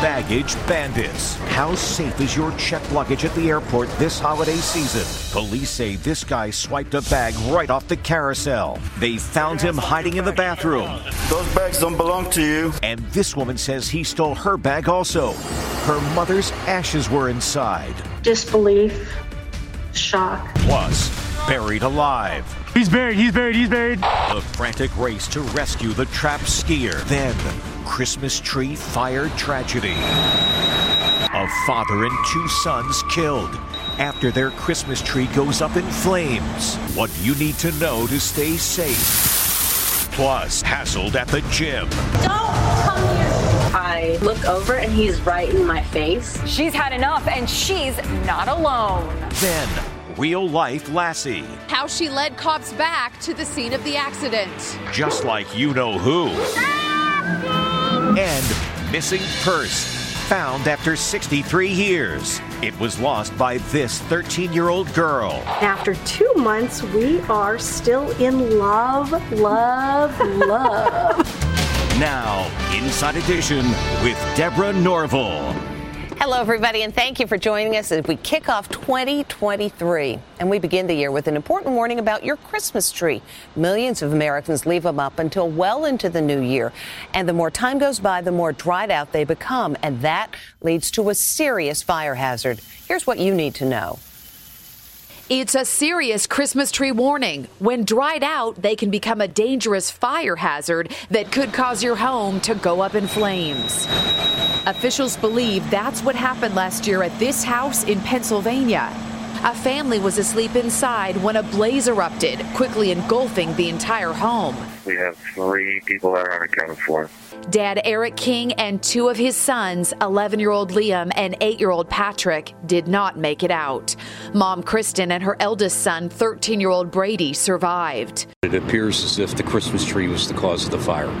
Baggage bandits. How safe is your checked luggage at the airport this holiday season? Police say this guy swiped a bag right off the carousel. They found him hiding in the bathroom. Those bags don't belong to you. And this woman says he stole her bag also. Her mother's ashes were inside. Disbelief, shock. Plus, buried alive. He's buried, he's buried, he's buried. The frantic race to rescue the trapped skier. Then, Christmas tree fire tragedy. A father and two sons killed after their Christmas tree goes up in flames. What you need to know to stay safe. Plus, hassled at the gym. Don't come here. I look over and he's right in my face. She's had enough and she's not alone. Then, real life Lassie. How she led cops back to the scene of the accident. Just like you know who. And missing purse. Found after 63 years. It was lost by this 13 year old girl. After two months, we are still in love, love, love. Now, Inside Edition with Deborah Norville. Hello, everybody, and thank you for joining us as we kick off 2023. And we begin the year with an important warning about your Christmas tree. Millions of Americans leave them up until well into the new year. And the more time goes by, the more dried out they become. And that leads to a serious fire hazard. Here's what you need to know. It's a serious Christmas tree warning. When dried out, they can become a dangerous fire hazard that could cause your home to go up in flames. Officials believe that's what happened last year at this house in Pennsylvania. A family was asleep inside when a blaze erupted, quickly engulfing the entire home. We have three people that are unaccounted for. Dad Eric King and two of his sons, 11 year old Liam and 8 year old Patrick, did not make it out. Mom Kristen and her eldest son, 13 year old Brady, survived. It appears as if the Christmas tree was the cause of the fire.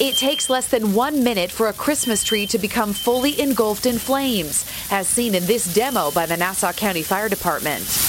It takes less than one minute for a Christmas tree to become fully engulfed in flames, as seen in this demo by the Nassau County Fire Department.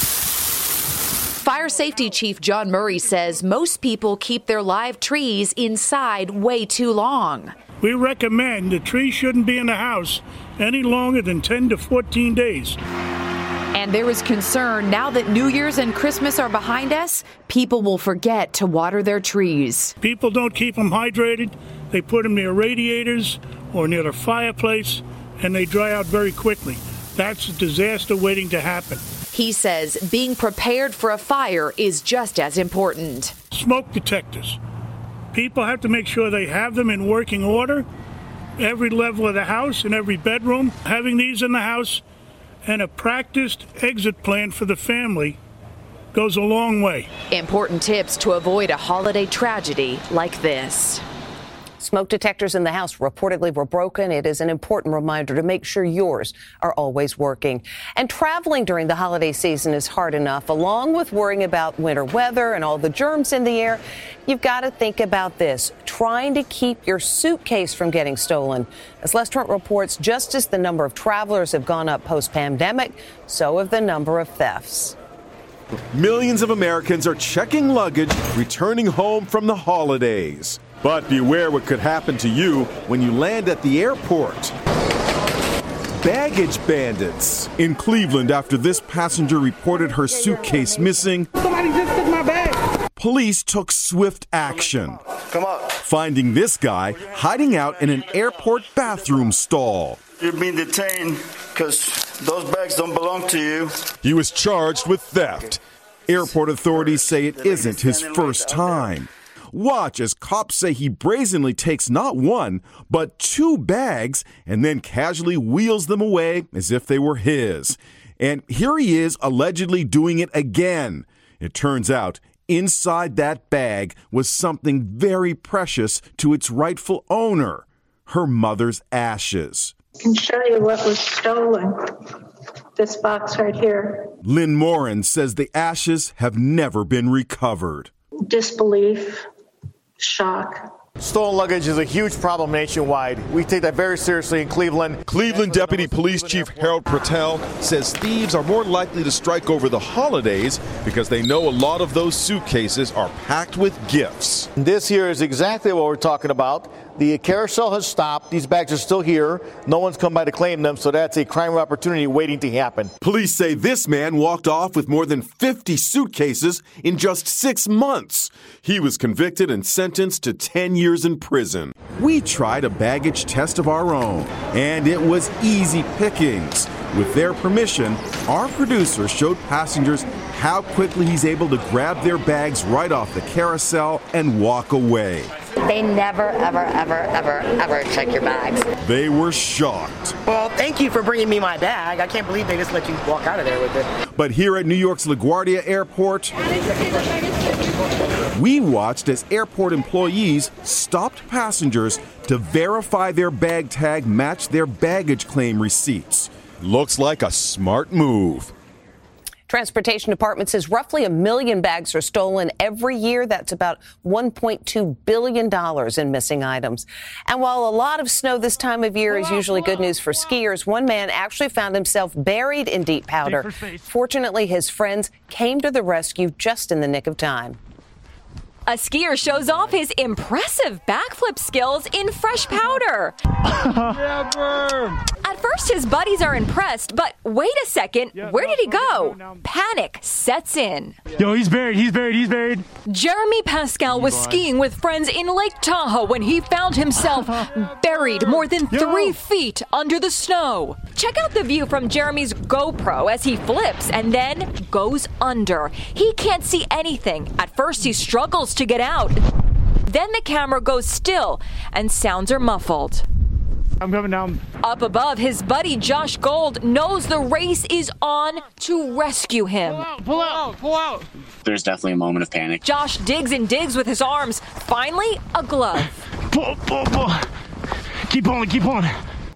Fire Safety Chief John Murray says most people keep their live trees inside way too long. We recommend the tree shouldn't be in the house any longer than 10 to 14 days. And there is concern now that New Year's and Christmas are behind us, people will forget to water their trees. People don't keep them hydrated. They put them near radiators or near the fireplace, and they dry out very quickly. That's a disaster waiting to happen. He says being prepared for a fire is just as important. Smoke detectors. People have to make sure they have them in working order. Every level of the house, and every bedroom, having these in the house, and a practiced exit plan for the family goes a long way. Important tips to avoid a holiday tragedy like this. Smoke detectors in the house reportedly were broken. It is an important reminder to make sure yours are always working. And traveling during the holiday season is hard enough, along with worrying about winter weather and all the germs in the air. You've got to think about this trying to keep your suitcase from getting stolen. As Les Trent reports, just as the number of travelers have gone up post pandemic, so have the number of thefts. Millions of Americans are checking luggage returning home from the holidays. But beware what could happen to you when you land at the airport. Baggage bandits in Cleveland after this passenger reported her suitcase missing. Somebody just took my bag. Police took swift action. Come on. Finding this guy hiding out in an airport bathroom stall. You're being detained because those bags don't belong to you. He was charged with theft. Airport authorities say it isn't his first time. Watch as cops say he brazenly takes not one, but two bags and then casually wheels them away as if they were his. And here he is allegedly doing it again. It turns out inside that bag was something very precious to its rightful owner her mother's ashes. I can show you what was stolen. This box right here. Lynn Morin says the ashes have never been recovered. Disbelief, shock. Stolen luggage is a huge problem nationwide. We take that very seriously in Cleveland. Cleveland Deputy Police Chief Harold Patel says thieves are more likely to strike over the holidays because they know a lot of those suitcases are packed with gifts. This here is exactly what we're talking about. The carousel has stopped. These bags are still here. No one's come by to claim them, so that's a crime opportunity waiting to happen. Police say this man walked off with more than 50 suitcases in just six months. He was convicted and sentenced to 10 years in prison. We tried a baggage test of our own, and it was easy pickings. With their permission, our producer showed passengers how quickly he's able to grab their bags right off the carousel and walk away. They never, ever, ever, ever, ever check your bags. They were shocked. Well, thank you for bringing me my bag. I can't believe they just let you walk out of there with it. But here at New York's LaGuardia Airport, we watched as airport employees stopped passengers to verify their bag tag matched their baggage claim receipts. Looks like a smart move. Transportation Department says roughly a million bags are stolen every year. That's about $1.2 billion in missing items. And while a lot of snow this time of year is usually good news for skiers, one man actually found himself buried in deep powder. Fortunately, his friends came to the rescue just in the nick of time. A skier shows off his impressive backflip skills in fresh powder. At first, his buddies are impressed, but wait a second, where did he go? Panic sets in. Yo, he's buried, he's buried, he's buried. Jeremy Pascal was skiing with friends in Lake Tahoe when he found himself buried more than three feet under the snow. Check out the view from Jeremy's GoPro as he flips and then goes under. He can't see anything. At first, he struggles to get out. Then the camera goes still and sounds are muffled. I'm coming down. Up above, his buddy Josh Gold knows the race is on to rescue him. Pull out, pull out, pull out. There's definitely a moment of panic. Josh digs and digs with his arms. Finally, a glove. Pull, pull, pull. Keep pulling, keep pulling.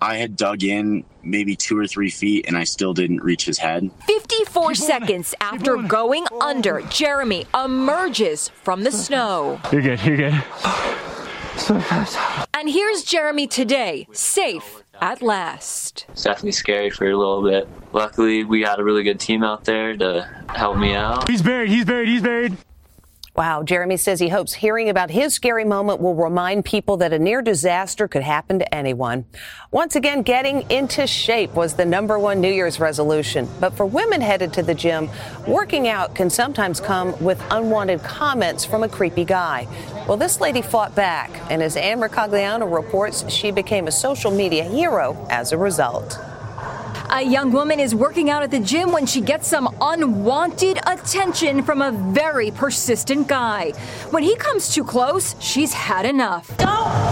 I had dug in maybe two or three feet and I still didn't reach his head. 54 seconds after going under, Jeremy emerges from the snow. You're good, you're good. And here's Jeremy today, safe at last. It's definitely scary for a little bit. Luckily, we had a really good team out there to help me out. He's buried, he's buried, he's buried. Wow. Jeremy says he hopes hearing about his scary moment will remind people that a near disaster could happen to anyone. Once again, getting into shape was the number one New Year's resolution. But for women headed to the gym, working out can sometimes come with unwanted comments from a creepy guy. Well, this lady fought back, and as Ann Mercogliano reports, she became a social media hero as a result. A young woman is working out at the gym when she gets some unwanted attention from a very persistent guy. When he comes too close, she's had enough. Don't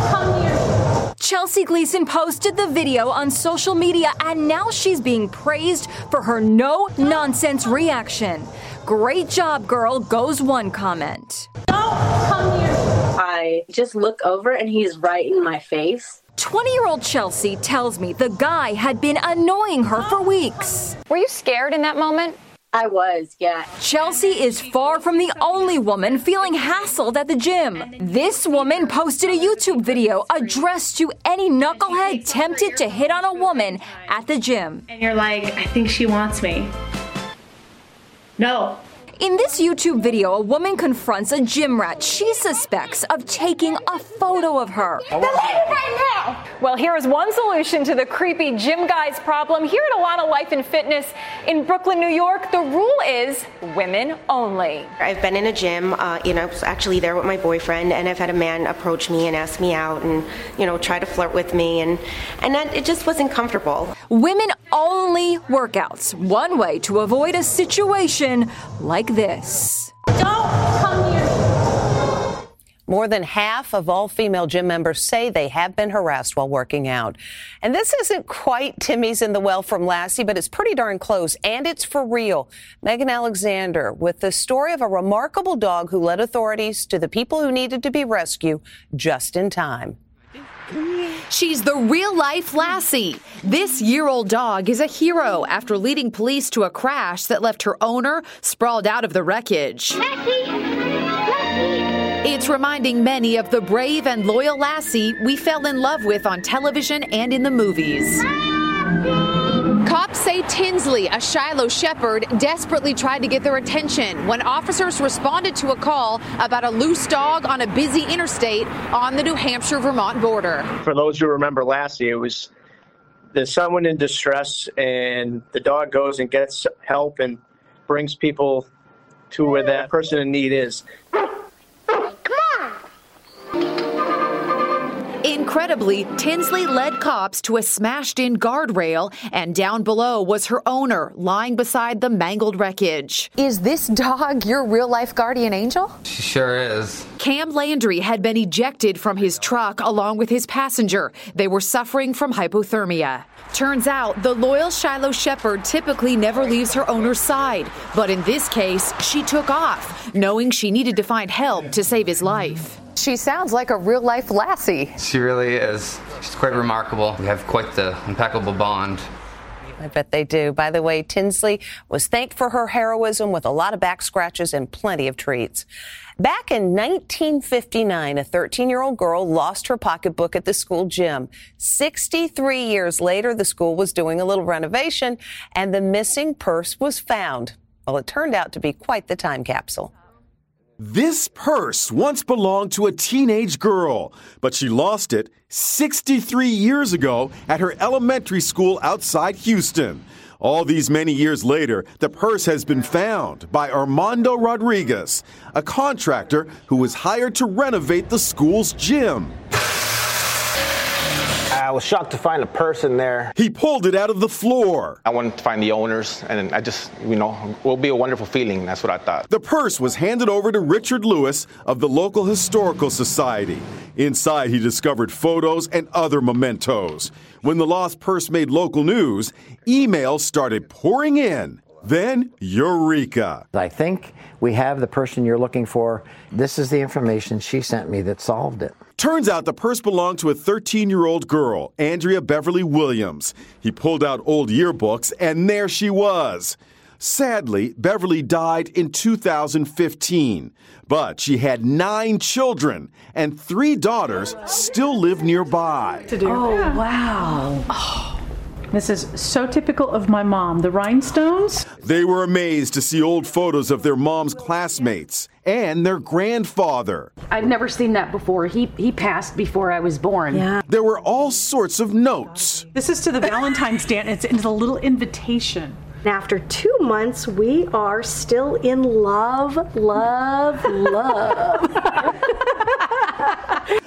come near Chelsea Gleason posted the video on social media and now she's being praised for her no nonsense reaction. Great job, girl, goes one comment. Don't come near I I just look over and he's right in my face. 20 year old Chelsea tells me the guy had been annoying her for weeks. Were you scared in that moment? I was, yeah. Chelsea is far from the only woman feeling hassled at the gym. This woman posted a YouTube video addressed to any knucklehead tempted to hit on a woman at the gym. And you're like, I think she wants me. No. In this YouTube video, a woman confronts a gym rat she suspects of taking a photo of her. right now. Well, here is one solution to the creepy gym guys problem. Here at Alana Life and Fitness in Brooklyn, New York, the rule is women only. I've been in a gym, uh, you know, I was actually there with my boyfriend, and I've had a man approach me and ask me out and, you know, try to flirt with me, and, and that, it just wasn't comfortable. Women only workouts, one way to avoid a situation like this. Don't come near me. More than half of all female gym members say they have been harassed while working out. And this isn't quite Timmy's in the well from Lassie, but it's pretty darn close, and it's for real. Megan Alexander with the story of a remarkable dog who led authorities to the people who needed to be rescued just in time. She's the real life Lassie. This year old dog is a hero after leading police to a crash that left her owner sprawled out of the wreckage. It's reminding many of the brave and loyal Lassie we fell in love with on television and in the movies. Cops say Tinsley, a Shiloh shepherd, desperately tried to get their attention when officers responded to a call about a loose dog on a busy interstate on the New Hampshire Vermont border. For those who remember Lassie, it was there's someone in distress, and the dog goes and gets help and brings people to where that person in need is. Incredibly, Tinsley led cops to a smashed in guardrail, and down below was her owner lying beside the mangled wreckage. Is this dog your real life guardian angel? She sure is. Cam Landry had been ejected from his truck along with his passenger. They were suffering from hypothermia. Turns out the loyal Shiloh Shepherd typically never leaves her owner's side, but in this case, she took off, knowing she needed to find help to save his life. She sounds like a real life lassie. She really is. She's quite remarkable. We have quite the impeccable bond. I bet they do. By the way, Tinsley was thanked for her heroism with a lot of back scratches and plenty of treats. Back in 1959, a 13 year old girl lost her pocketbook at the school gym. 63 years later, the school was doing a little renovation and the missing purse was found. Well, it turned out to be quite the time capsule. This purse once belonged to a teenage girl, but she lost it 63 years ago at her elementary school outside Houston. All these many years later, the purse has been found by Armando Rodriguez, a contractor who was hired to renovate the school's gym. I was shocked to find a purse in there. He pulled it out of the floor. I wanted to find the owners, and I just, you know, it will be a wonderful feeling. That's what I thought. The purse was handed over to Richard Lewis of the local historical society. Inside, he discovered photos and other mementos. When the lost purse made local news, emails started pouring in. Then, Eureka. I think we have the person you're looking for. This is the information she sent me that solved it. Turns out the purse belonged to a 13 year old girl, Andrea Beverly Williams. He pulled out old yearbooks, and there she was. Sadly, Beverly died in 2015, but she had nine children, and three daughters still live nearby. Oh, wow. Oh. This is so typical of my mom. The rhinestones? They were amazed to see old photos of their mom's classmates and their grandfather. I've never seen that before. He he passed before I was born. Yeah. There were all sorts of notes. This is to the Valentine's Day, and it's, it's a little invitation. After two months, we are still in love, love, love.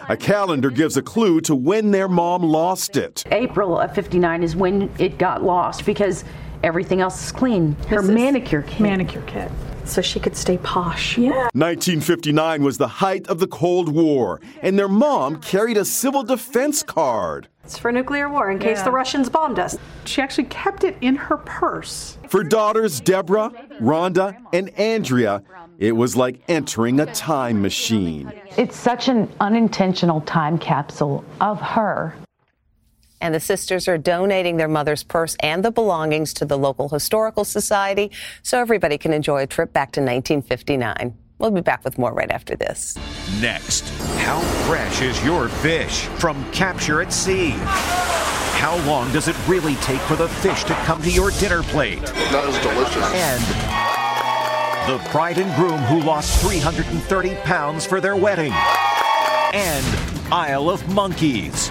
A calendar gives a clue to when their mom lost it. April of 59 is when it got lost because everything else is clean. Her This manicure kit. Manicure kit. So she could stay posh. Yeah. 1959 was the height of the Cold War, and their mom carried a civil defense card. It's for nuclear war in case Yeah. the Russians bombed us. She actually kept it in her purse. For daughters Deborah, Rhonda, and Andrea, It was like entering a time machine. It's such an unintentional time capsule of her. And the sisters are donating their mother's purse and the belongings to the local historical society so everybody can enjoy a trip back to 1959. We'll be back with more right after this. Next, how fresh is your fish from capture at sea? How long does it really take for the fish to come to your dinner plate? That is delicious. And the bride and groom who lost 330 pounds for their wedding. And Isle of Monkeys,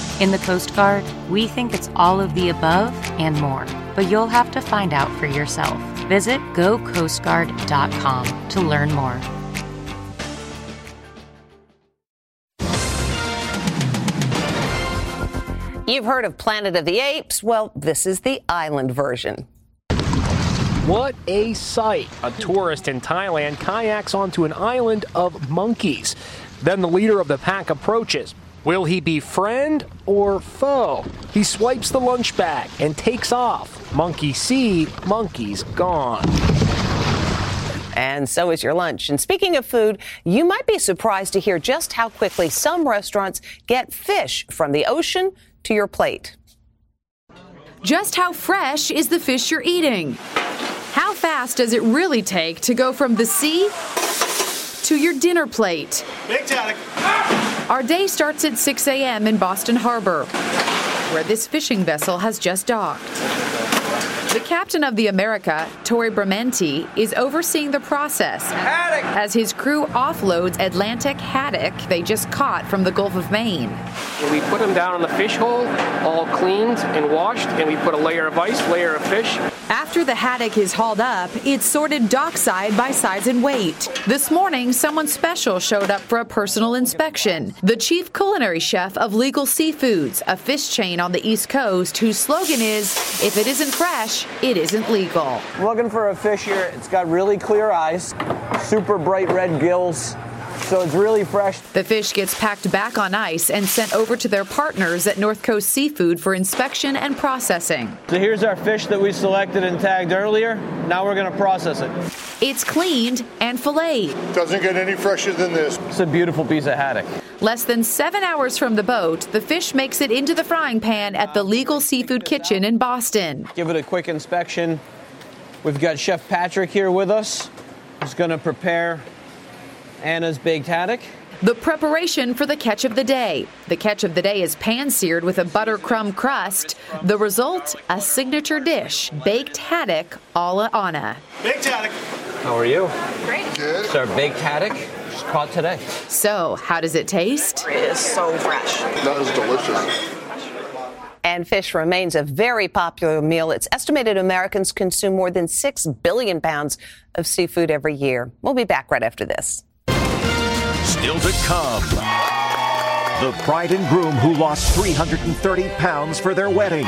In the Coast Guard, we think it's all of the above and more, but you'll have to find out for yourself. Visit gocoastguard.com to learn more. You've heard of Planet of the Apes. Well, this is the island version. What a sight! A tourist in Thailand kayaks onto an island of monkeys. Then the leader of the pack approaches. Will he be friend or foe? He swipes the lunch bag and takes off. Monkey see, monkeys gone. And so is your lunch. And speaking of food, you might be surprised to hear just how quickly some restaurants get fish from the ocean to your plate. Just how fresh is the fish you're eating? How fast does it really take to go from the sea to your dinner plate? Big Taddock. Our day starts at 6 a.m. in Boston Harbor, where this fishing vessel has just docked. The captain of the America, Tori Bramenti, is overseeing the process Haddock. as his crew offloads Atlantic haddock they just caught from the Gulf of Maine. We put them down on the fish hole, all cleaned and washed, and we put a layer of ice, layer of fish. After the haddock is hauled up, it's sorted dockside by size and weight. This morning, someone special showed up for a personal inspection. The chief culinary chef of Legal Seafoods, a fish chain on the East Coast whose slogan is if it isn't fresh, it isn't legal. Looking for a fish here. It's got really clear eyes, super bright red gills. So it's really fresh. The fish gets packed back on ice and sent over to their partners at North Coast Seafood for inspection and processing. So here's our fish that we selected and tagged earlier. Now we're going to process it. It's cleaned and filleted. Doesn't get any fresher than this. It's a beautiful piece of haddock. Less than seven hours from the boat, the fish makes it into the frying pan at the Legal Seafood Kitchen in Boston. Give it a quick inspection. We've got Chef Patrick here with us. who's going to prepare Anna's baked haddock. The preparation for the catch of the day. The catch of the day is pan seared with a butter crumb crust. The result, a signature dish, baked haddock a la Anna. Baked haddock. How are you? Great. Good. It's our baked haddock. Just caught today. So, how does it taste? It is so fresh. That is delicious. And fish remains a very popular meal. It's estimated Americans consume more than 6 billion pounds of seafood every year. We'll be back right after this. Still to come. The bride and groom who lost 330 pounds for their wedding.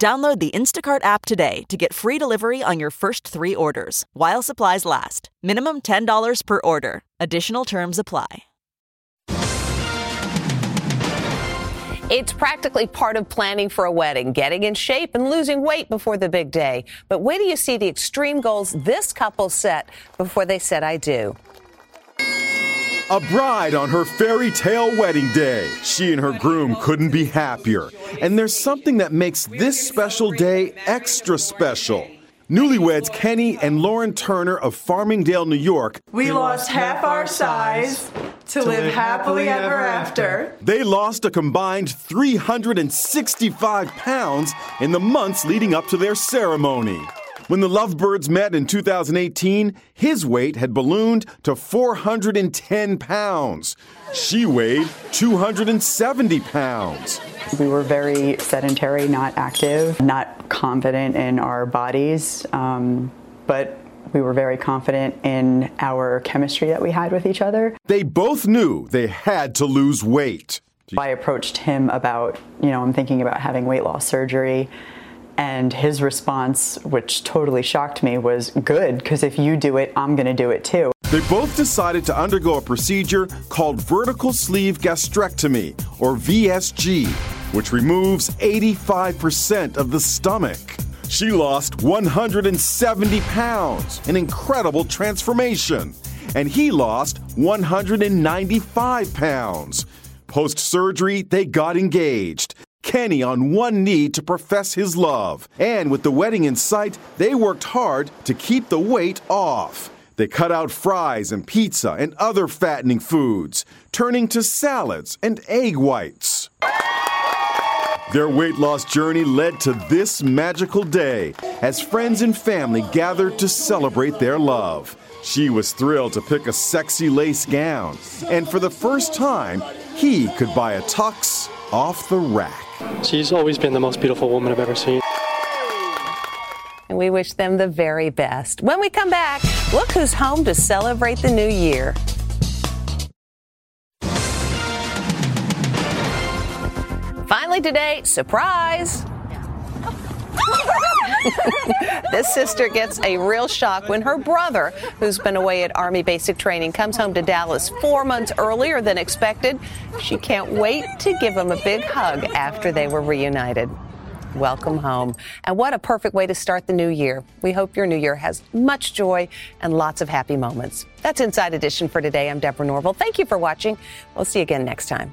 Download the Instacart app today to get free delivery on your first three orders while supplies last. Minimum $10 per order. Additional terms apply. It's practically part of planning for a wedding, getting in shape and losing weight before the big day. But wait do you see the extreme goals this couple set before they said I do. A bride on her fairy tale wedding day. She and her groom couldn't be happier. And there's something that makes this special day extra special. Newlyweds Kenny and Lauren Turner of Farmingdale, New York. We lost half our size to live happily ever after. They lost a combined 365 pounds in the months leading up to their ceremony. When the Lovebirds met in 2018, his weight had ballooned to 410 pounds. She weighed 270 pounds. We were very sedentary, not active, not confident in our bodies, um, but we were very confident in our chemistry that we had with each other. They both knew they had to lose weight. I approached him about, you know, I'm thinking about having weight loss surgery. And his response, which totally shocked me, was good, because if you do it, I'm going to do it too. They both decided to undergo a procedure called vertical sleeve gastrectomy, or VSG, which removes 85% of the stomach. She lost 170 pounds, an incredible transformation. And he lost 195 pounds. Post surgery, they got engaged. Kenny on one knee to profess his love. And with the wedding in sight, they worked hard to keep the weight off. They cut out fries and pizza and other fattening foods, turning to salads and egg whites. Their weight loss journey led to this magical day as friends and family gathered to celebrate their love. She was thrilled to pick a sexy lace gown, and for the first time, he could buy a tux off the rack. She's always been the most beautiful woman I've ever seen. And we wish them the very best. When we come back, look who's home to celebrate the new year. Finally today, surprise! This sister gets a real shock when her brother, who's been away at Army basic training, comes home to Dallas four months earlier than expected. She can't wait to give him a big hug after they were reunited. Welcome home. And what a perfect way to start the new year. We hope your new year has much joy and lots of happy moments. That's Inside Edition for today. I'm Deborah Norville. Thank you for watching. We'll see you again next time.